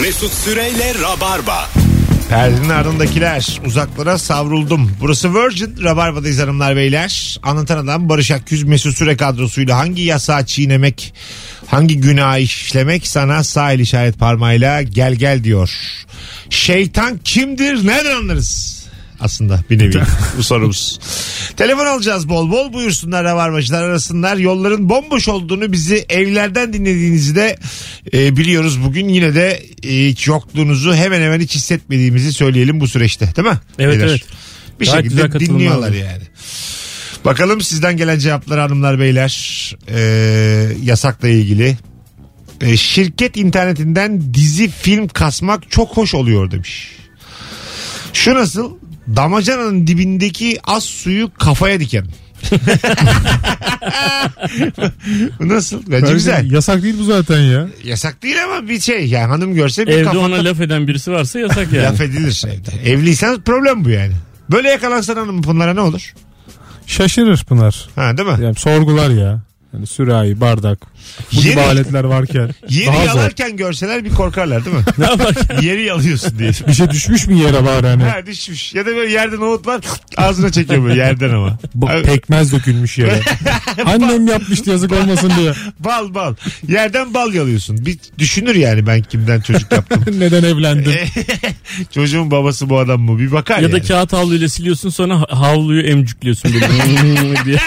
Mesut Süreyle Rabarba. Perdenin ardındakiler uzaklara savruldum. Burası Virgin. Rabarba'dayız hanımlar beyler. Anlatan adam Barış Akgüz Mesut Süre kadrosuyla hangi yasağı çiğnemek, hangi günah işlemek sana sağ el işaret parmağıyla gel gel diyor. Şeytan kimdir? Nereden anlarız? Aslında bir nevi bu sorumuz. Telefon alacağız bol bol buyursunlar rabarbacılar arasınlar. Yolların bomboş olduğunu bizi evlerden dinlediğinizi de e, biliyoruz. Bugün yine de e, hiç yokluğunuzu hemen hemen hiç hissetmediğimizi söyleyelim bu süreçte değil mi? Evet, Beyler? evet. Bir Gayet şekilde dinliyorlar oldu. yani. Bakalım sizden gelen cevaplar hanımlar beyler. E, yasakla ilgili. E, şirket internetinden dizi film kasmak çok hoş oluyor demiş. Şu nasıl? Damacananın dibindeki az suyu kafaya dikerim. Bu nasıl? Bence Bence güzel. Yasak değil bu zaten ya. Yasak değil ama bir şey yani hanım görse bir Evde kafada ona laf eden birisi varsa yasak yani. laf edilir evde. Evliysen problem bu yani. Böyle yakalansan hanım bunlara ne olur? Şaşırır Pınar. Ha değil mi? Yani sorgular ya. Yani sürahi, bardak. Bu gibi Yeri- aletler varken. Yeri daha zor. yalarken görseler bir korkarlar değil mi? ne yapar? Yeri yalıyorsun diye. Bir şey düşmüş mü yere bari hani? Ha düşmüş. Ya da böyle yerde nohut var ağzına çekiyor böyle yerden ama. Bu Abi, pekmez dökülmüş yere. Annem yapmıştı yazık olmasın diye. bal bal. Yerden bal yalıyorsun. Bir düşünür yani ben kimden çocuk yaptım. Neden evlendim? Çocuğun babası bu adam mı? Bir bakar ya da yani. kağıt havluyla siliyorsun sonra ha- havluyu emcükliyorsun böyle diye.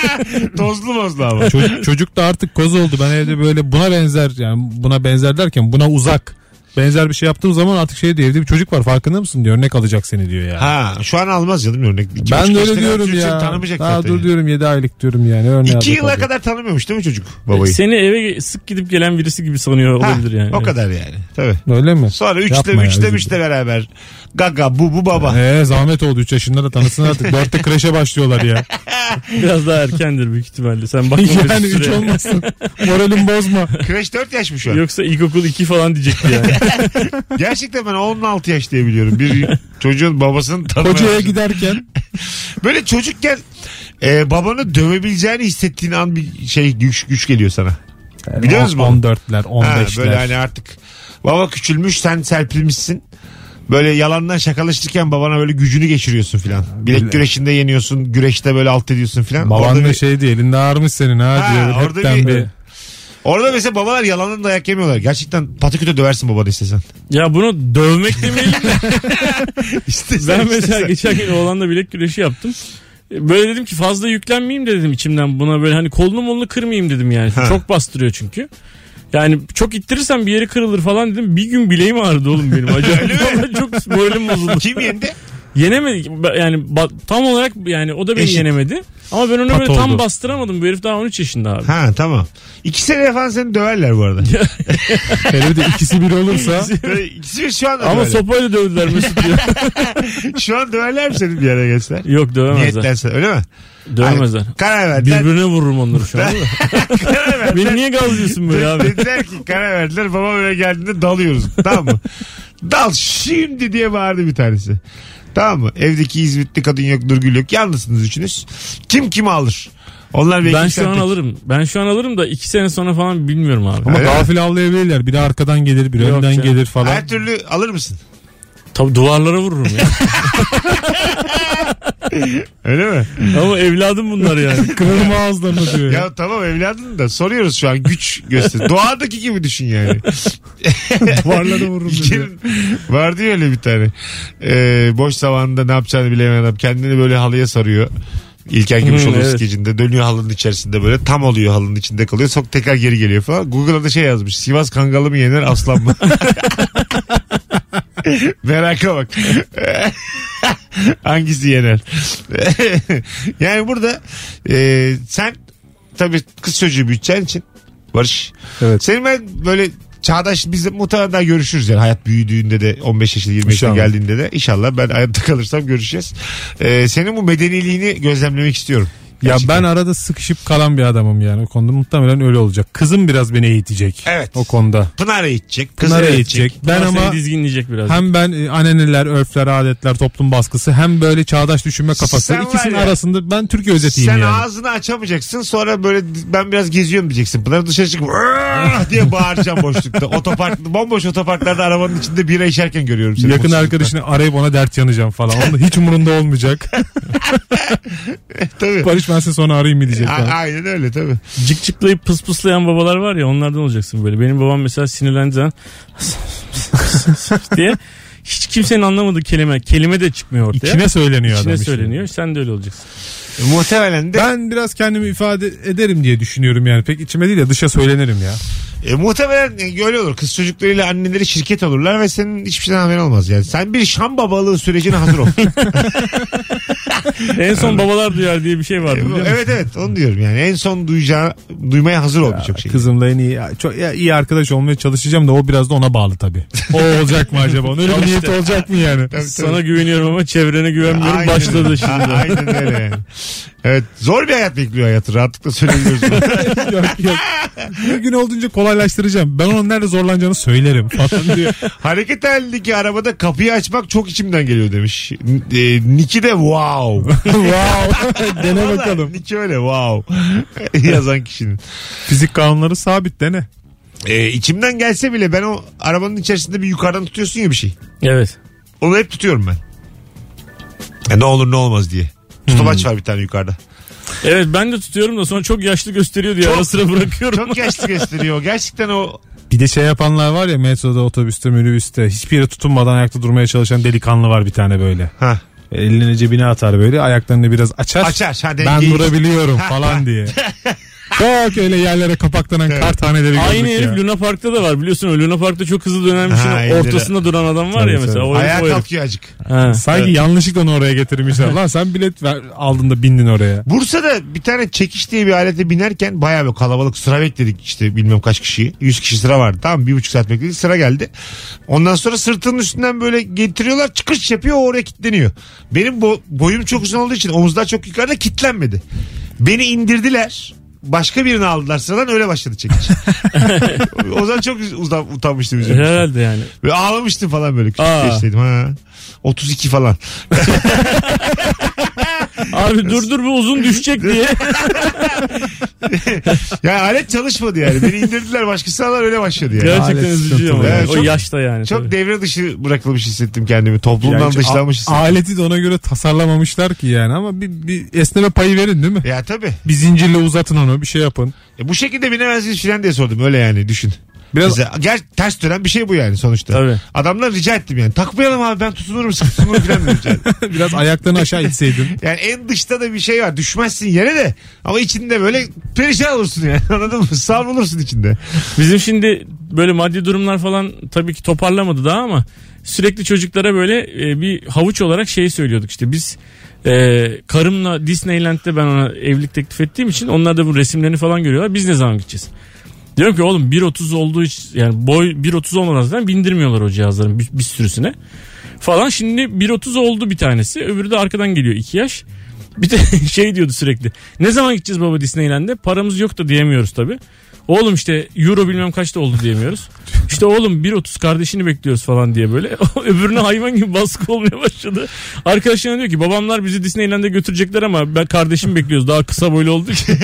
Tozlu mozlu ama. Çocuk, çocuk da artık koz oldu. Ben evde böyle buna benzer yani buna benzer derken buna uzak. Benzer bir şey yaptığım zaman artık şey diyor evde bir çocuk var farkında mısın diyor örnek alacak seni diyor ya. Ha şu an almaz canım örnek. İki ben de öyle diyorum ya. Tanımayacak Daha zaten. dur diyorum 7 aylık diyorum yani. Örneği İki yıla olacak. kadar tanımıyormuş değil mi çocuk babayı? Seni eve sık gidip gelen birisi gibi sanıyor Ha, olabilir yani. O kadar yani. Tabii. Öyle mi? Sonra üçte Yapma ya, üçte özür üçte beraber. Gaga bu bu baba. Ee, zahmet oldu 3 yaşında da tanısın artık. 4'te kreşe başlıyorlar ya. Biraz daha erkendir büyük ihtimalle. Sen bakma yani bir 3 süre. olmasın. Moralim bozma. Kreş 4 yaş mı şu an? Yoksa ilkokul 2 falan diyecekti yani. Gerçekten ben 16 yaş diye biliyorum. Bir çocuğun babasını tanımaya Hocaya giderken Böyle çocukken e, babanı dövebileceğini hissettiğin an bir şey güç, güç geliyor sana. Biliyor musun bunu? 14'ler, Ha, 15'ler. böyle hani artık baba küçülmüş sen serpilmişsin. Böyle yalandan şakalaşırken babana böyle gücünü geçiriyorsun filan. Bilek güreşinde yeniyorsun, güreşte böyle alt ediyorsun filan. Baban da bir- şey diye elinde ağrımış senin ha, Ha, diyor. orada Hepten bir- bir... Orada mesela babalar yalandan dayak yemiyorlar. Gerçekten patiküte döversin babanı istesen. ya bunu dövmek demeyelim de. İstesen, Ben mesela istesen. geçen gün oğlanla bilek güreşi yaptım. Böyle dedim ki fazla yüklenmeyeyim de dedim içimden buna böyle hani kolunu molunu kırmayayım dedim yani. Ha. Çok bastırıyor çünkü. Yani çok ittirirsem bir yeri kırılır falan dedim. Bir gün bileğim ağrıdı oğlum benim. Acayip çok moralim bozuldu. Kim yendi? Yenemedi yani tam olarak yani o da beni Eşit. yenemedi. Ama ben onu Pat böyle tam oldu. bastıramadım. Bu herif daha 13 yaşında abi. Ha tamam. İki sene falan seni döverler bu arada. Hele bir de ikisi bir olursa Böyle İkisi bir şu an da Ama döverler. sopayla dövdüler Mesut diyor. Şu an döverler mi seni bir yere geçler? Yok dövemezler. Niyetlense öyle mi? Dövemezler. Hani karar verdiler. Birbirine vururum onları şu an. karar verdiler. Beni niye gazlıyorsun böyle abi? Dediler ki karar verdiler. Babam eve geldiğinde dalıyoruz. Tamam mı? Dal şimdi diye bağırdı bir tanesi. Tamam mı? Evdeki İzmitli kadın yok, Nurgül yok. Yalnızsınız üçünüz. Kim kimi alır? Onlar belki Ben şu an tek. alırım. Ben şu an alırım da iki sene sonra falan bilmiyorum abi. ama Öyle gafil avlayabilirler. Biri arkadan gelir, biri Yok önden canım. gelir falan. Her türlü alır mısın? Tabii duvarlara vururum ya. Öyle mi? Ama evladım bunlar yani. Kırarım ağızlarını diyor. ya. tamam evladın da soruyoruz şu an güç göster. Doğadaki gibi düşün yani. Duvarlara vururum diyor. Vardı ya öyle bir tane. Ee, boş zamanında ne yapacağını bilemeyen adam kendini böyle halıya sarıyor. İlker Gümüşoğlu Hı, evet. skecinde dönüyor halının içerisinde böyle tam oluyor halının içinde kalıyor sonra tekrar geri geliyor falan. Google'a da şey yazmış Sivas Kangalı mı yener aslan mı? Meraka bak. Hangisi yener? yani burada e, sen tabii kız çocuğu büyüteceğin için Barış. Evet. Senin ben böyle çağdaş biz muhtemelen daha görüşürüz yani hayat büyüdüğünde de 15 yaşında 20 yaşına İnşallah. geldiğinde de inşallah ben hayatta kalırsam görüşeceğiz. Ee, senin bu medeniliğini gözlemlemek istiyorum. Ya Gerçekten. ben arada sıkışıp kalan bir adamım yani. O konuda muhtemelen öyle olacak. Kızım biraz beni eğitecek. Evet. O konuda. Pınar'a gidecek. Kız'a Pınar'a gidecek. eğitecek. Ben Ben ama seni dizginleyecek biraz. hem ben e, aneneler, örfler, adetler, toplum baskısı hem böyle çağdaş düşünme kafası. Sen İkisinin ya- arasında ben Türkiye özetiyim Sen yani. ağzını açamayacaksın sonra böyle ben biraz geziyorum diyeceksin. Pınar dışarı çıkıp diye bağıracağım boşlukta. Otopark, bomboş otoparklarda arabanın içinde bira içerken görüyorum seni. Yakın arkadaşını arayıp ona dert yanacağım falan. Onun hiç umurunda olmayacak. Tabii. Barış ben size sonra arayayım mı diyecek A- aynen öyle tabii. Cık cıklayıp pıs pıslayan babalar var ya onlardan olacaksın böyle. Benim babam mesela sinirlendiği zaman diye hiç kimsenin anlamadığı kelime. Kelime de çıkmıyor ortaya. İçine söyleniyor İçine adam. işte. söyleniyor. Sen de öyle olacaksın. E, muhtemelen de Ben biraz kendimi ifade ederim diye düşünüyorum yani. Pek içime değil de dışa söylenirim ya. E, muhtemelen e, öyle olur. Kız çocuklarıyla anneleri şirket olurlar ve senin hiçbir şeyden haberin olmaz yani. Sen bir şam babalığı sürecine hazır ol. En son babalar duyar diye bir şey vardı biliyor musun? evet evet onu diyorum yani. En son duyacağı, duymaya hazır ol birçok şey. Kızımla en iyi, çok ya iyi arkadaş olmaya çalışacağım da o biraz da ona bağlı tabii. O olacak mı acaba? Onun öyle bir niyeti olacak mı yani? Tabii, tabii. Sana güveniyorum ama çevrene güvenmiyorum. Aynen Başladı şimdi. Aynen öyle. Evet zor bir hayat bekliyor hayatı rahatlıkla söyleyebiliyoruz. bunu. yok yok. Bir gün olduğunca kolaylaştıracağım. Ben onun nerede zorlanacağını söylerim falan diyor. Hareket halindeki arabada kapıyı açmak çok içimden geliyor demiş. E, Niki de wow. wow. Dene Vallahi bakalım. Niki öyle wow. Yazan kişinin. Fizik kanunları sabit dene. E, içimden gelse bile ben o arabanın içerisinde bir yukarıdan tutuyorsun ya bir şey. Evet. Onu hep tutuyorum ben. E, ne olur ne olmaz diye. Tutamaç var bir tane yukarıda. Evet ben de tutuyorum da sonra çok yaşlı gösteriyor diye ara sıra bırakıyorum. Çok yaşlı gösteriyor. Gerçekten o Bir de şey yapanlar var ya metroda, otobüste, minibüste hiçbir yere tutunmadan ayakta durmaya çalışan delikanlı var bir tane böyle. ha, Elini cebine atar böyle ayaklarını biraz açar. açar. Ha, Ben dengeyi- durabiliyorum falan diye. Çok öyle yerlere kapaklanan kar taneleri Aynı herif ya. Luna Park'ta da var biliyorsun o Luna Park'ta çok hızlı dönen bir Ha, şeyin ortasında duran adam var ya Tabii, mesela. tabii. Ayağa kalkıyor acık. Ha. Sanki yanlışlıkla onu oraya getirmişler. Lan sen bilet ver, aldın da bindin oraya. Bursa'da bir tane çekiş diye bir alete binerken bayağı bir kalabalık sıra bekledik işte bilmem kaç kişiyi. 100 kişi sıra vardı tamam bir buçuk saat bekledik sıra geldi. Ondan sonra sırtının üstünden böyle getiriyorlar çıkış yapıyor oraya kilitleniyor. Benim bo- boyum çok uzun olduğu için omuzlar çok yukarıda kilitlenmedi. Beni indirdiler. Başka birini aldılar sıradan öyle başladı çekiş. o zaman çok uzan, utanmıştım üzülmüştüm. Herhalde yani. Ve ağlamıştım falan böyle küçük yaştaydım ha. 32 falan. Abi dur dur bu uzun düşecek diye. Ya alet çalışmadı yani. Beni indirdiler başkası aldılar öyle başladı yani. Gerçekten Alet üzücü sıkıntılı ama. ya. yani. O Çok- yaşta yani. Çok tabii. devre dışı bırakılmış hissettim kendimi. Toplumdan Yani dışlanmış hissettim. aleti de ona göre tasarlamamışlar ki yani ama bir, bir esneme payı verin değil mi? Ya tabii. Bir zincirle uzatın onu bir şey yapın. E bu şekilde binemezsiniz filan diye sordum. Öyle yani düşün. Biraz Mesela, ger ters dönen bir şey bu yani sonuçta. Tabii. Adamlar rica ettim yani. Takmayalım abi ben tutunurum sıkı tutunurum filan dedim. Yani. biraz ayaklarını aşağı itseydin. yani en dışta da bir şey var. Düşmezsin yere de. Ama içinde böyle perişan olursun yani. Anladın mı? Savrulursun içinde. Bizim şimdi böyle maddi durumlar falan tabii ki toparlamadı daha ama sürekli çocuklara böyle e, bir havuç olarak şey söylüyorduk işte biz e, karımla Disneyland'de ben ona evlilik teklif ettiğim için onlar da bu resimlerini falan görüyorlar biz ne zaman gideceğiz? Diyorum ki oğlum 1.30 olduğu için yani boy 1.30 olmadan bindirmiyorlar o cihazların bir, bir sürüsüne falan. Şimdi 1.30 oldu bir tanesi öbürü de arkadan geliyor 2 yaş. Bir de şey diyordu sürekli. Ne zaman gideceğiz baba Disneyland'e? Paramız yok da diyemiyoruz tabii. Oğlum işte euro bilmem kaçta oldu diyemiyoruz. İşte oğlum 1.30 kardeşini bekliyoruz falan diye böyle. Öbürüne hayvan gibi baskı olmaya başladı. Arkadaşlarına diyor ki babamlar bizi Disneyland'e götürecekler ama ben kardeşim bekliyoruz. Daha kısa boylu oldu ki.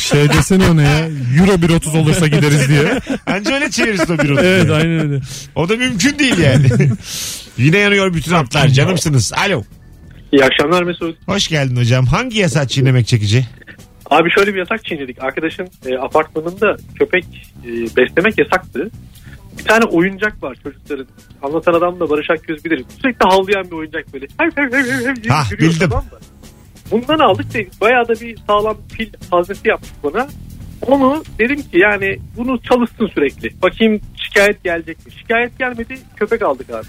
Şey desene ona ya. Euro 1.30 olursa gideriz diye. Anca öyle çevirirsin o bir evet aynen öyle. O da mümkün değil yani. Yine yanıyor bütün hatlar. Canımsınız. Alo. İyi akşamlar Mesut. Hoş geldin hocam. Hangi yasak çiğnemek çekici? Abi şöyle bir yasak çiğnedik. Arkadaşın e, apartmanında köpek e, beslemek yasaktı. Bir tane oyuncak var çocukların. Anlatan adam da Barış Akgöz bilir. Sürekli havlayan bir oyuncak böyle. Hev hev hev hev hev diye Hah, yürüyor, bildim. tamam mı? Bundan aldık da bayağı da bir sağlam pil haznesi yaptık bana. Onu dedim ki yani bunu çalışsın sürekli. Bakayım şikayet gelecek mi? Şikayet gelmedi köpek aldık abi.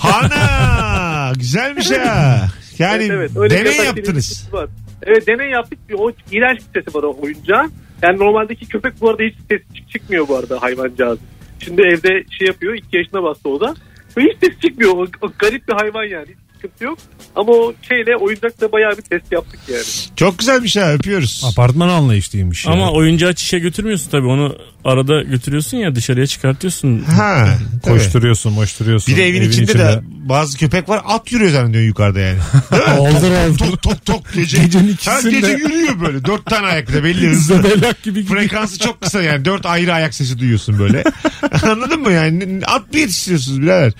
Hana güzelmiş ha. Yani Evet, evet. Öyle bir deney yasak yaptınız. var. Evet deney yaptık. O iğrenç bir sesi var o oyuncağın. Yani normaldeki köpek bu arada hiç ses çık- çıkmıyor bu arada hayvancağız. Şimdi evde şey yapıyor. 2 yaşına bastı o da. Ve hiç ses çıkmıyor. O, o garip bir hayvan yani. Sıkıntı yok. Ama o şeyle oyuncakla bayağı bir test yaptık yani. Çok güzelmiş ha öpüyoruz. Apartman anlayışlıymış ya. Ama oyuncağı çişe götürmüyorsun tabii onu arada götürüyorsun ya dışarıya çıkartıyorsun. Ha, tabii. Koşturuyorsun moşturuyorsun. Bir de evin, içinde, de bazı köpek var at yürüyor zannediyor yukarıda yani. Oldur oldur. tok tok tok gece. Gecenin ikisinde. gece yürüyor böyle. Dört tane ayakta belli hızlı. Zebelak gibi gidiyor. Frekansı çok kısa yani. Dört ayrı ayak sesi duyuyorsun böyle. Anladın mı yani? At mı yetiştiriyorsunuz birader?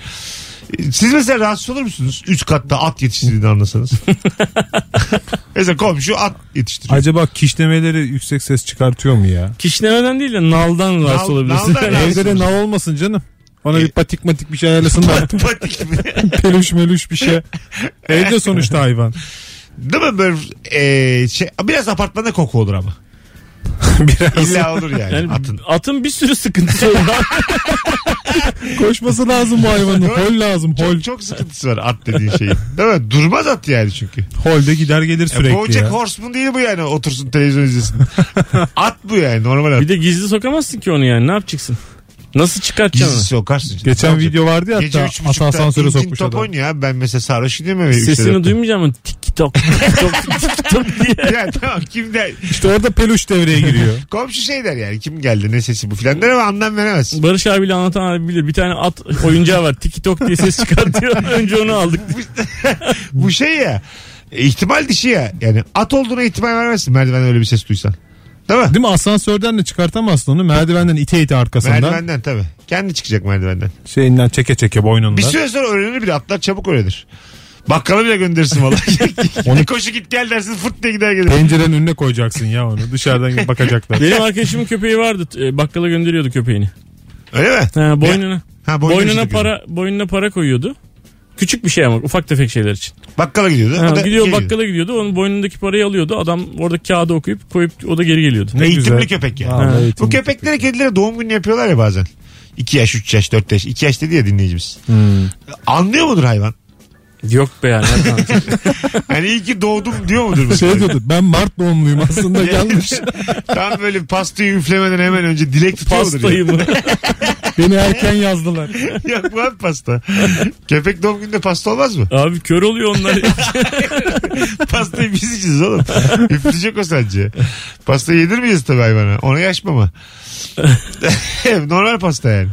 Siz mesela rahatsız olur musunuz? Üst katta at yetiştirdiğini anlasanız. mesela komşu at yetiştiriyor. Acaba kişnemeleri yüksek ses çıkartıyor mu ya? Kişnemeden değil de naldan rahatsız Nal- olabilirsin. naldan rahatsız Evde de nav olmasın canım. Ona bir patik matik bir şey ayarlasın da Patik mi? peluş meluş bir şey. Evde sonuçta hayvan. Değil mi böyle e, şey, biraz apartmanda koku olur ama. Biraz İlla olur yani, Yani atın. atın bir sürü sıkıntısı var. koşması lazım bu hayvanın. Hol lazım hol. Çok, çok sıkıntısı var at dediğin şeyin. Değil mi? Durmaz at yani çünkü. Holde gider gelir sürekli Bojack ya. Horseman değil bu yani otursun televizyon izlesin. at bu yani normal at. bir de gizli sokamazsın ki onu yani ne yapacaksın? Nasıl çıkartacaksın Gizli sokarsın. canım. Geçen Ne video vardı ya hatta buçukta asansöre top oynuyor ya. Ben mesela sarhoş gidiyorum eve. Sesini duymayacağım mı? TikTok, TikTok, TikTok diye. Ya tamam kim der. İşte orada peluş devreye giriyor. Komşu şey der yani kim geldi ne sesi bu filan der ama anlam veremez. Barış abiyle anlatan abi bilir. Bir tane at oyuncağı var. TikTok diye ses çıkartıyor. Önce onu aldık. bu şey ya e, ihtimal dişi ya. Yani at olduğuna ihtimal vermezsin merdiven öyle bir ses duysan. Değil mi? Değil mi? Asansörden de çıkartamazsın onu. Merdivenden ite ite arkasından. Merdivenden tabii. Kendi çıkacak merdivenden. Şeyinden çeke çeke boynundan. Bir süre sonra öğrenir bir de atlar çabuk öğrenir. Bakkala bile gönderirsin valla. Onu- Koşu git gel dersin fırt diye gider gelir. Pencerenin önüne koyacaksın ya onu. Dışarıdan bakacaklar. Benim arkadaşımın köpeği vardı. E, Bakkala gönderiyordu köpeğini. Öyle mi? Ha, boynuna. Ha, boynuna boynuna işte para boynuna para koyuyordu. Küçük bir şey ama ufak tefek şeyler için. Bakkala gidiyordu. Ha, o da gidiyor geliyordu. bakkala gidiyordu. Onun boynundaki parayı alıyordu. Adam orada kağıdı okuyup koyup o da geri geliyordu. Ne Eğitimli güzel. köpek ya. Vallahi Ha. eğitimli Bu köpeklere kedilere doğum günü yapıyorlar ya bazen. 2 yaş 3 yaş 4 yaş. 2 yaş dedi ya dinleyicimiz. Hmm. Anlıyor mudur hayvan? Yok be yani. Hani iyi ki doğdum diyor mudur mesela? Şey diyordu ben Mart doğumluyum aslında yanlış. Tam böyle pastayı üflemeden hemen önce dilek tutuyor mudur? Pastayı mı? Beni erken yazdılar. Ya? Yok bu at pasta. Köpek doğum gününde pasta olmaz mı? Abi kör oluyor onlar. Pastayı biz yiyeceğiz oğlum. Üfleyecek o sadece. Pastayı yedirmeyeceğiz tabii hayvana. Ona yaşmama. Normal pasta yani.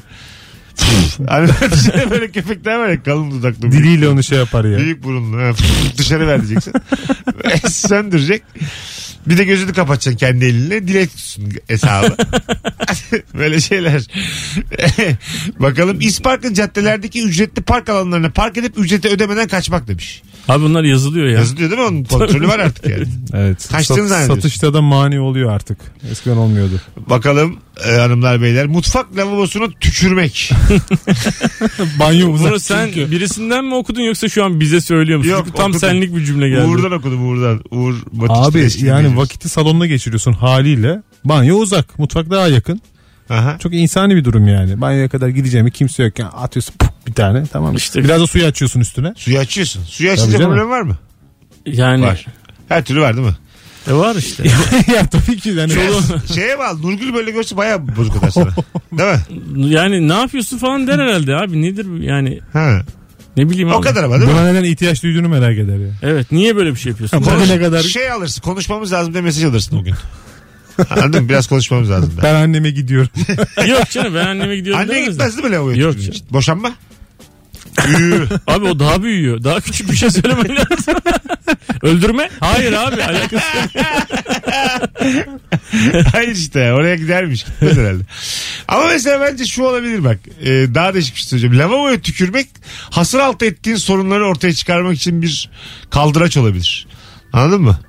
hani dışarı böyle köpekler var ya kalın dudaklı. Diliyle onu şey yapar ya. Büyük burunlu. Ha, dışarı ver diyeceksin. Söndürecek. Bir de gözünü kapatacaksın kendi elinle. Dilek tutsun hesabı. Böyle şeyler. Bakalım İspark'ın caddelerdeki ücretli park alanlarına park edip ücreti ödemeden kaçmak demiş. Abi bunlar yazılıyor ya. Yazılıyor değil mi? Onun kontrolü var artık yani. Evet. Kaçtığını Sat- zannediyorsun. satışta da mani oluyor artık. Eskiden olmuyordu. Bakalım e, hanımlar beyler. Mutfak lavabosuna tükürmek. Banyo uzak Bunu sen çünkü. birisinden mi okudun yoksa şu an bize söylüyor musun? Yok, Çünkü tam okudum. senlik bir cümle geldi. Uğur'dan okudum Uğur'dan. Uğur Batista Abi yani dinleyicimiz. vakiti salonda geçiriyorsun haliyle. Banyo uzak. Mutfak daha yakın. Aha. Çok insani bir durum yani. Banyoya kadar gideceğim kimse yok. Yani atıyorsun puf, bir tane tamam. İşte- Biraz da suyu açıyorsun üstüne. Suyu açıyorsun. Suyu açınca canım. problem var mı? Yani Var. Her türlü var değil mi? E var işte. ya tabii ki yani. Şeye bağlı. Nurgül böyle görse bayağı bozuk atar sana. Değil mi? yani ne yapıyorsun falan der herhalde abi. Nedir yani Ha. ne bileyim O abi. kadar ama değil mi? Buna neden ihtiyaç duyduğunu merak eder ya. Evet niye böyle bir şey yapıyorsun? Bana ne kadar Şey alırsın. Konuşmamız lazım diye mesaj alırsın o gün. Anladın mı? Biraz konuşmamız lazım. Da. ben anneme gidiyorum. Yok canım ben anneme gidiyorum Anne demez gitmez değil mi lavaboya Yok tükürdüğün canım. için? Boşanma? Üü. Abi o daha büyüyor. Daha küçük bir şey söylemen lazım. Öldürme? Hayır abi alakası yok. Hayır işte oraya gidermiş. Gitmez herhalde. Ama mesela bence şu olabilir bak. Ee, daha değişik bir şey söyleyeceğim. Lavaboya tükürmek hasır altı ettiğin sorunları ortaya çıkarmak için bir kaldıraç olabilir. Anladın mı?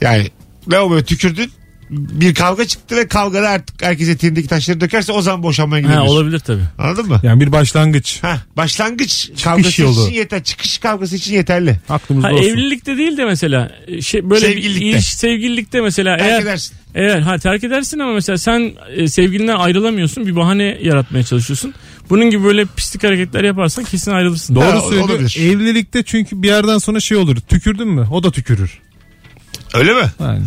Yani lavaboya tükürdün bir kavga çıktı ve kavgada artık herkes eteğindeki taşları dökerse o zaman boşanmaya Ha, gidebilir. olabilir tabii. Anladın mı? Yani bir başlangıç. Ha, başlangıç kavgası yolu. için yeter. Çıkış kavgası için yeterli. Aklımızda Ha, olsun. evlilikte değil de mesela şey böyle Sevgililikte. bir iliş, sevgililikte mesela Terk eğer edersin. eğer ha terk edersin ama mesela sen e, sevgilinden ayrılamıyorsun bir bahane yaratmaya çalışıyorsun. Bunun gibi böyle pislik hareketler yaparsan kesin ayrılırsın. Doğru Ha, söylüyor. Evlilikte çünkü bir yerden sonra şey olur. Tükürdün mü? O da tükürür. Öyle mi? Yani.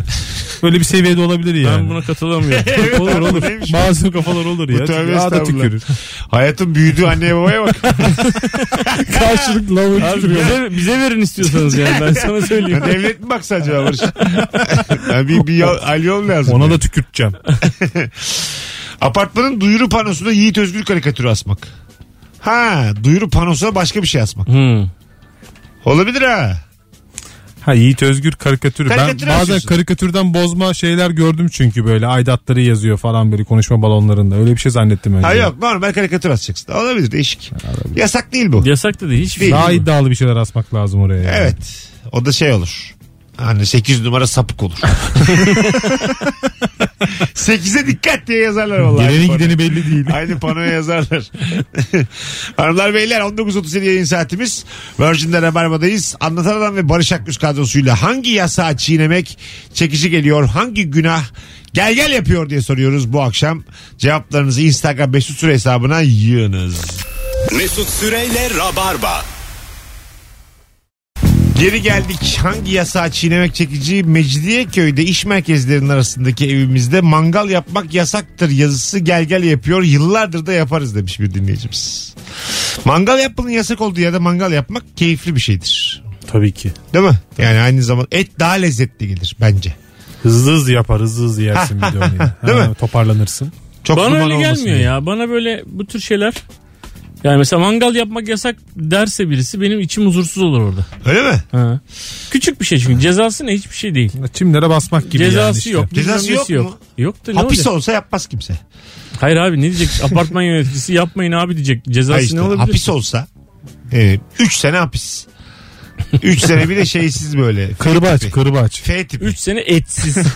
Öyle bir seviyede olabilir yani. Ben buna katılamıyorum. Olur olur. neymiş? Bazı kafalar olur Bu ya. tövbe Daha da estağfurullah. tükürür. Hayatın büyüdüğü anneye babaya bak. Abi tükürüyor. bize, bize verin istiyorsanız yani ben sana Ya söyleyeyim. devlet mi baksa acaba Barış? yani bir, bir yol, al yol lazım. Ona yani. da tükürteceğim. Apartmanın duyuru panosuna Yiğit Özgür karikatürü asmak. Ha duyuru panosuna başka bir şey asmak. Hmm. Olabilir ha. Ha Yiğit Özgür karikatürü. Karikatür ben bazen karikatürden bozma şeyler gördüm çünkü böyle aidatları yazıyor falan böyle konuşma balonlarında. Öyle bir şey zannettim önce. Ha yok normal karikatür asacaksın. Olabilir değişik. Yasak değil bu. Yasak da değil. Hiçbir Değil. şey Daha değil. iddialı bir şeyler asmak lazım oraya. yani. Evet. O da şey olur. Hani 8 numara sapık olur. 8'e dikkat diye yazarlar vallahi. Geleni Aynı gideni belli değil. Aynı panoya yazarlar. Hanımlar beyler 19.37 yayın saatimiz. Virgin'de Rabarba'dayız. Anlatan Adam ve Barış Akgüz kadrosuyla hangi yasağı çiğnemek çekici geliyor? Hangi günah gel gel yapıyor diye soruyoruz bu akşam. Cevaplarınızı Instagram Mesut Süre hesabına yığınız. Mesut Süreyle Rabarba. Geri geldik. Hangi yasağı çiğnemek çekici? Mecidiyeköy'de iş merkezlerinin arasındaki evimizde mangal yapmak yasaktır yazısı gel gel yapıyor. Yıllardır da yaparız demiş bir dinleyicimiz. Mangal yapmanın yasak olduğu yerde mangal yapmak keyifli bir şeydir. Tabii ki. Değil mi? Yani aynı zaman et daha lezzetli gelir bence. Hızlı hızlı yapar hızlı hızlı yersin bir de onu. ya. Değil Ha, mi? Toparlanırsın. Çok Bana öyle gelmiyor diye. ya. Bana böyle bu tür şeyler yani mesela mangal yapmak yasak derse birisi benim içim huzursuz olur orada. Öyle mi? Ha. Küçük bir şey çünkü cezası ne hiçbir şey değil. Çimlere basmak gibi yani Cezası işte. yok. Cezası nesi yok mu? Yok da ne Hapis olacak? olsa yapmaz kimse. Hayır abi ne diyecek? Apartman yöneticisi yapmayın abi diyecek. Cezası Hayır işte, ne olabilir? hapis olsa 3 sene hapis. 3 sene bir de şeysiz böyle. F Kırbaç tipi. kırbaç. F tipi. 3 sene etsiz.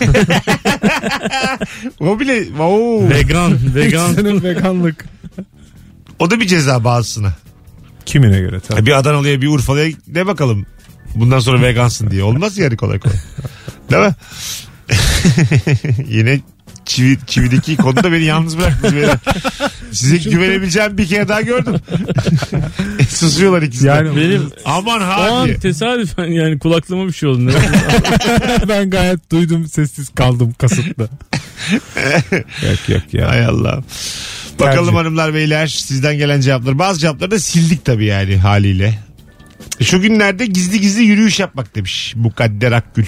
O bile oo. vegan. Vegan. Senin veganlık. O da bir ceza bazısına. Kimine göre tabii. Bir Adanalı'ya bir Urfalı'ya de bakalım. Bundan sonra vegansın diye. Olmaz yani kolay kolay. Değil mi? Yine çivi, çivideki konuda beni yalnız bıraktınız. beyler. Size güvenebileceğim bir kere daha gördüm. Susuyorlar ikisi de. Yani Benim Aman o an hadi. tesadüfen yani kulaklığıma bir şey oldu. ben gayet duydum sessiz kaldım kasıtlı. yok yok ya. Hay Allah. Bakalım Tercih. hanımlar beyler sizden gelen cevaplar. Bazı cevapları da sildik tabii yani haliyle. Şu günlerde gizli gizli yürüyüş yapmak demiş Mukadder Akgül.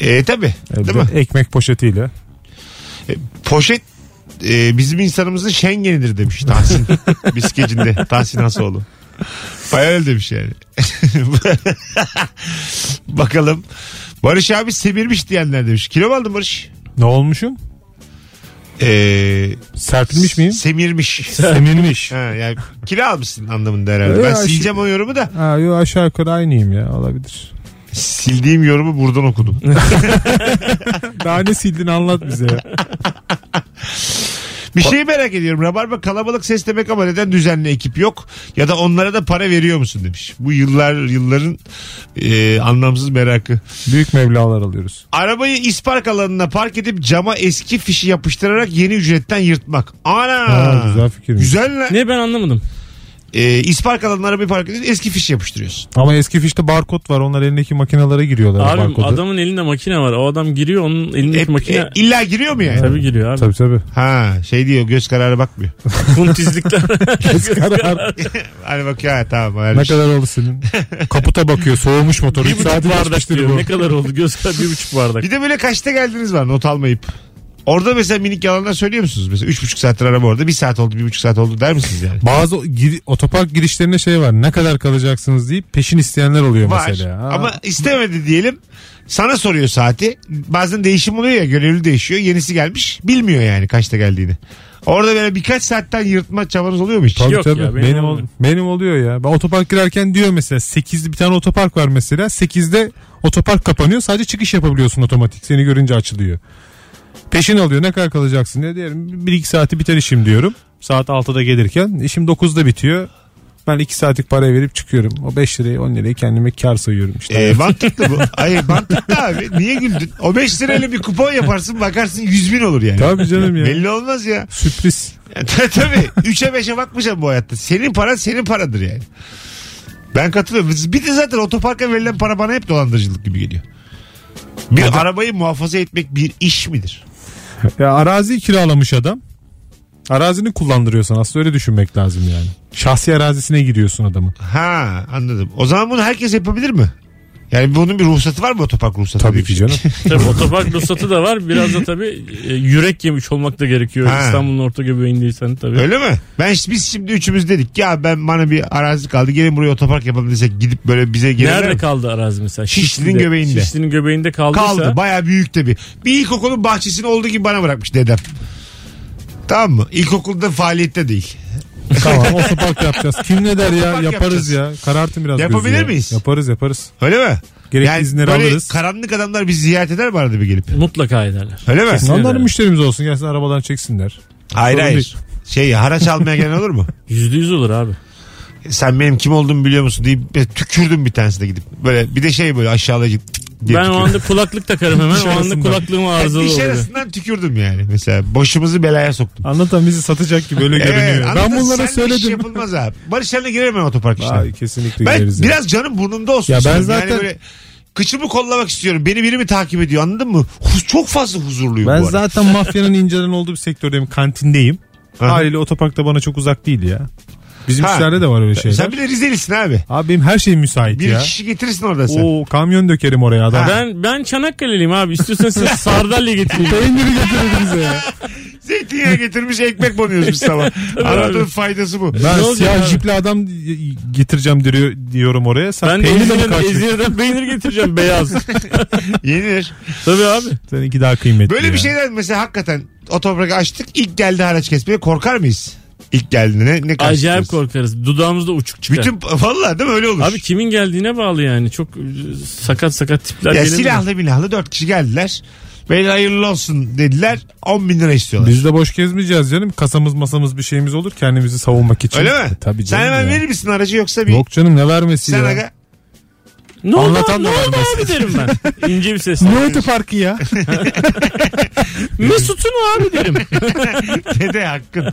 E tabi değil mi? Ekmek poşetiyle. Poşet e, bizim insanımızın Schengen'idir demiş Tahsin. Biskecinde Tahsin Hasoğlu. Bayağı öyle demiş yani. Bakalım. Barış abi semirmiş diyenler demiş. Kilo mu aldın Barış? Ne olmuşum? Ee, Serpilmiş miyim? Semirmiş. Semirmiş. Ha, yani kilo almışsın anlamında herhalde. Ben aşı- sileceğim o yorumu da. Ha, yo aşağı yukarı aynıyım ya olabilir. Sildiğim yorumu buradan okudum. Daha ne sildin anlat bize ya. Bir şeyi merak ediyorum. Rabarba kalabalık ses demek ama neden düzenli ekip yok? Ya da onlara da para veriyor musun demiş. Bu yıllar yılların e, anlamsız merakı. Büyük meblalar alıyoruz. Arabayı ispark alanına park edip cama eski fişi yapıştırarak yeni ücretten yırtmak. Ana! Ha, güzel fikirmiş. Güzel lan. ne ben anlamadım. E, ispark alanına arabayı park edip eski fişi yapıştırıyorsun. Ama eski fişte barkod var. Onlar elindeki makinalara giriyorlar Abi barkodu. adamın elinde makine var. O adam giriyor onun elindeki E, makine e, illa giriyor mu yani? tabii giriyor abi. Tabii tabii. Ha şey diyor göz kararı bakmıyor. Kuntizlikler. Karar. hani bak ya tamam. ne şey. kadar oldu senin? Kaputa bakıyor. Soğumuş motor. bir buçuk saati bardak geçmiştir diyor. bu. Ne kadar oldu? Göz kadar bir buçuk bardak. Bir de böyle kaçta geldiniz var not almayıp. Orada mesela minik yalanlar söylüyor musunuz? Mesela üç buçuk saattir araba orada. Bir saat oldu, bir buçuk saat oldu der misiniz yani? Bazı gir- otopark girişlerinde şey var. Ne kadar kalacaksınız deyip peşin isteyenler oluyor Var. mesela. Ha. Ama istemedi diyelim. Sana soruyor saati. Bazen değişim oluyor ya görevli değişiyor. Yenisi gelmiş. Bilmiyor yani kaçta geldiğini. Orada böyle birkaç saatten yırtma çabanız oluyor mu hiç? Tabii Yok tabii. ya, benim benim, olmuyor. benim oluyor ya. Ben otopark girerken diyor mesela 8'de bir tane otopark var mesela. 8'de otopark kapanıyor. Sadece çıkış yapabiliyorsun otomatik. Seni görünce açılıyor. Peşin alıyor. Ne kadar kalacaksın diye diyelim. 1-2 saati biter işim diyorum. Saat 6'da gelirken işim 9'da bitiyor. Ben 2 saatlik parayı verip çıkıyorum. O 5 lirayı 10 lirayı kendime kar sayıyorum işte. Ee, mantıklı bu. Hayır mantıklı abi. Niye güldün? O 5 lirayla bir kupon yaparsın bakarsın 100 bin olur yani. Tabii canım ya. Belli olmaz ya. Sürpriz. Ya, ta- Tabii. 3'e 5'e bakmayacağım bu hayatta. Senin paran senin paradır yani. Ben katılıyorum. Bir de zaten otoparka verilen para bana hep dolandırıcılık gibi geliyor. Bir arabayı muhafaza etmek bir iş midir? Ya arazi kiralamış adam. Arazini kullandırıyorsan aslında öyle düşünmek lazım yani. Şahsi arazisine giriyorsun adamın. Ha anladım. O zaman bunu herkes yapabilir mi? Yani bunun bir ruhsatı var mı otopark ruhsatı? Tabii ki canım. Tabii otopark ruhsatı da var. Biraz da tabii e, yürek yemiş olmak da gerekiyor. Ha. İstanbul'un orta göbeğindeysen tabii. Öyle mi? Ben biz şimdi üçümüz dedik ya ben bana bir arazi kaldı gelin buraya otopark yapalım desek gidip böyle bize gelirler Nerede mi? kaldı arazi mesela? Şişli'nin göbeğinde. Şişli'nin göbeğinde kaldıysa. Kaldı baya büyük tabii. Bir ilkokulun bahçesini olduğu gibi bana bırakmış dedem. Tamam mı? İlkokulda faaliyette değil. Tamam otopark yapacağız. Kim ne der ya yaparız yapacağız. ya. Karartın biraz Yapabilir gözü ya. miyiz? Yaparız yaparız. Öyle mi? Gerekli izinleri böyle alırız. karanlık adamlar bizi ziyaret eder mi arada bir gelip? Mutlaka ederler. Öyle mi? Kesin. Onlar ederim. müşterimiz olsun gelsin arabadan çeksinler. Hayır Sorun hayır. değil. Şey haraç almaya gelen olur mu? Yüzde yüz olur abi. Sen benim kim olduğumu biliyor musun deyip böyle tükürdüm bir tanesine gidip. Böyle bir de şey böyle aşağılayıcı diye Ben o tükürdüm. anda kulaklık takarım hemen. O anda kulaklığım Yani arızalı diş oluyor. arasından tükürdüm yani. Mesela başımızı belaya soktum. Anlatan bizi satacak gibi öyle görünüyor. ben bunlara seninle iş söyledim. yapılmaz abi. Barış Şen'le girerim ben otopark işine. Ay, kesinlikle Ben gideriz ya. biraz canım burnumda olsun. Ya ben zaten- Yani böyle kıçımı kollamak istiyorum. Beni biri mi takip ediyor anladın mı? Huz- çok fazla huzurluyum Ben bu arada. zaten mafyanın incelen olduğu bir sektördeyim. Kantindeyim. Haliyle otopark da bana çok uzak değil ya. Bizim Ha. işlerde de var öyle şeyler. Sen bir de Rizelisin abi. Abi benim her şeyim müsait Bir ya. kişi getirirsin orada sen. Oo kamyon dökerim oraya adam. Ben ben Çanakkale'liyim abi. İstiyorsan size sardalya getireyim. Peyniri getirir bize ya. Zeytinyağı getirmiş ekmek banıyoruz biz sabah. Anladığın faydası bu. Ben siyah abi? jipli adam getireceğim diyor, diyorum oraya. Sen Ben peynirle mi? Ezine'den peynir getireceğim beyaz. Yenir. Tabii abi. Seninki daha kıymetli Böyle ya. bir şeyden mesela hakikaten otoparkı açtık. İlk geldi haraç kesmeye korkar mıyız? İlk geldiğinde ne, ne Acayip korkarız. Dudağımızda uçuk çıkar. Bütün vallahi değil mi öyle olur. Abi kimin geldiğine bağlı yani. Çok sakat sakat tipler ya gelebilir. silahlı milahlı dört kişi geldiler. Beyler hayırlı olsun dediler. 10 bin lira istiyorlar. Biz de boş gezmeyeceğiz canım. Kasamız masamız bir şeyimiz olur kendimizi savunmak için. Öyle mi? E, tabii Sen canım hemen ya. verir misin aracı yoksa bir... Yok canım ne vermesi Sen ya. aga. Ne oldu, Anlatan ne da oldu vermez. abi derim ben. İnce bir ses. Ne otoparkı ya? Mesut'un abi derim. Dede hakkın.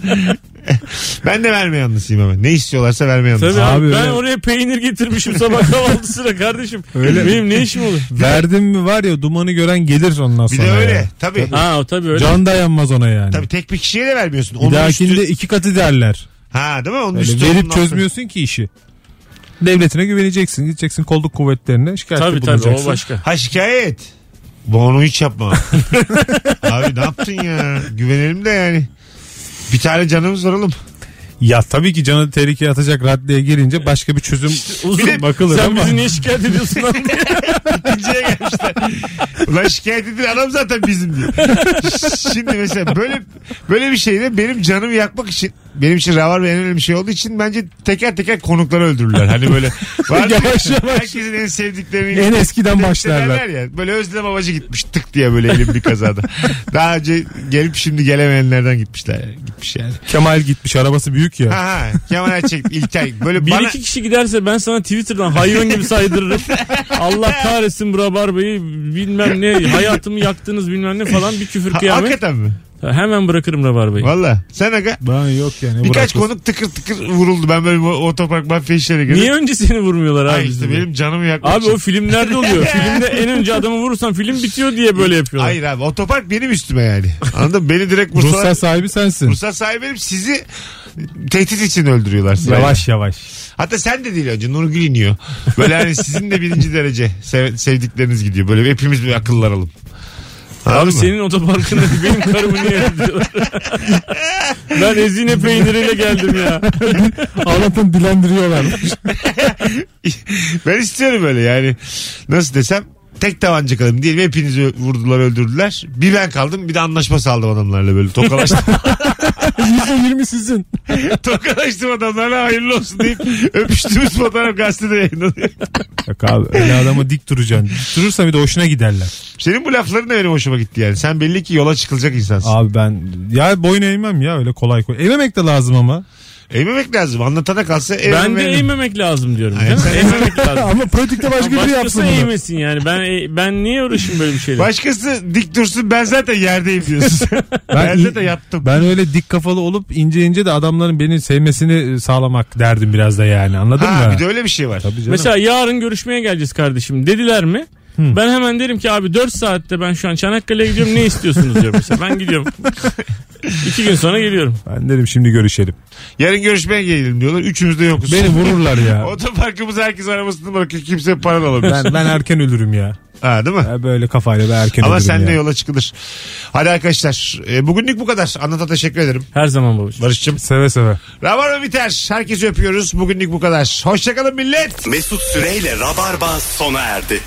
ben de verme yanlısıyım hemen. Ne istiyorlarsa verme yanlısıyım. Tabii abi, Abi ben öyle. oraya peynir getirmişim sabah kahvaltısına kardeşim. Öyle. Benim ne işim olur? Verdim mi var ya dumanı gören gelir ondan Bir sonra. de öyle. ya. Tabii. Ha o tabii öyle. Can dayanmaz ona yani. Tabii tek bir kişiye de vermiyorsun. Bir Onun dahakinde üstü... iki katı derler. Ha değil mi? Onun Öyle üstü onun verip altı. çözmüyorsun ki işi. Devletine güveneceksin. Gideceksin kolluk kuvvetlerine şikayette Tabii tabii bulunacaksın. o başka. Ha şikayet. Bu onu hiç yapma. Abi ne yaptın ya? Güvenelim de yani. Bir tane canımız var oğlum. Ya tabii ki canı tehlikeye atacak raddeye girince başka bir çözüm Uzun de bakılır Sen ama. bizi niye şikayet ediyorsun lan diye. İkinciye gelmişler. Ulan şikayet edilen adam zaten bizim diyor. Şimdi mesela böyle böyle bir şeyde benim canımı yakmak için benim için Ravar ve en önemli şey olduğu için bence teker teker konukları öldürürler. Hani böyle var ya, Yavaş yavaş. herkesin en sevdiklerini En eskiden başlarlar. Ya. Böyle Özlem Havacı gitmiş tık diye böyle elim bir kazada. Daha önce gelip şimdi gelemeyenlerden gitmişler. Gitmiş yani. Kemal gitmiş arabası büyük ya. Ha ha. Kemal Erçek, İlkay. Böyle Bir bana... iki kişi giderse ben sana Twitter'dan hayvan gibi saydırırım. Allah kahretsin bu rabarbayı bilmem ne hayatımı yaktınız bilmem ne falan bir küfür Ha, kıyamet. hakikaten mi? Hemen bırakırım rabarbayı. Valla. Sen aga. Ben yok yani. Birkaç bırakırız. konuk tıkır tıkır vuruldu. Ben böyle o- otopark mafya işlerine girdim. Niye önce seni vurmuyorlar abi? Ay işte benim canımı yakmak Abi için. o filmlerde oluyor. Filmde en önce adamı vurursan film bitiyor diye böyle yapıyorlar. Hayır abi otopark benim üstüme yani. Anladın mı? Beni direkt vursalar. Ruhsat sahibi sensin. Ruhsat sahibi benim sizi tehdit için öldürüyorlar. sırayla. Yavaş yavaş. Hatta sen de değil önce Nurgül iniyor. Böyle hani sizin de birinci derece sev- sevdikleriniz gidiyor. Böyle hepimiz bir akıllanalım. Anladın Abi mı? senin otoparkında benim karımı niye öldürüyorlar? ben ezine peyniriyle geldim ya. Anlatın dilendiriyorlar. Ben istiyorum böyle yani. Nasıl desem tek tabanca kalayım diyelim hepinizi vurdular öldürdüler. Bir ben kaldım bir de anlaşma sağladım adamlarla böyle tokalaştım. %20 sizin. tokalaştım adamlarla hayırlı olsun deyip öpüştüğümüz fotoğraf gazetede yayınlanıyor. Yok abi öyle adama dik duracaksın. Dik durursa bir de hoşuna giderler. Senin bu lafların da benim hoşuma gitti yani. Sen belli ki yola çıkılacak insansın. Abi ben ya boyun eğmem ya öyle kolay kolay. Eğmemek de lazım ama. Eğmemek lazım. Anlatana kalsa eğmem Ben de eğmemek lazım diyorum. Aynen. Sen eğmemek lazım. ama pratikte başka biri Başkası yapsın bunu. eğmesin yani. Ben e- ben niye uğraşayım böyle bir şeyle? Başkası dik dursun ben zaten yerdeyim diyorsun. ben, Ben, de yattım. ben öyle dik kafalı olup ince ince de adamların beni sevmesini sağlamak derdim biraz da yani anladın ha, mı? bir de öyle bir şey var. Tabii canım. Mesela yarın görüşmeye geleceğiz kardeşim. Dediler mi? Ben hemen derim ki abi 4 saatte ben şu an Çanakkale'ye gidiyorum ne istiyorsunuz diyor mesela. Ben gidiyorum. İki gün sonra geliyorum. Ben dedim şimdi görüşelim. Yarın görüşmeye gelelim diyorlar. Üçümüz de yokuz. Beni vururlar ya. Otoparkımız herkes arabasını bırakıyor. Kimse para da alamıyor. ben, ben erken ölürüm ya. Ha değil mi? Ya böyle kafayla ben erken Ama ölürüm sen de yola çıkılır. Hadi arkadaşlar. e, bugünlük bu kadar. Anlata teşekkür ederim. Her zaman babacığım. Barış'cığım. Seve seve. Rabarba biter. Herkesi öpüyoruz. Bugünlük bu kadar. Hoşçakalın millet. Mesut Süreyle Rabarba sona erdi.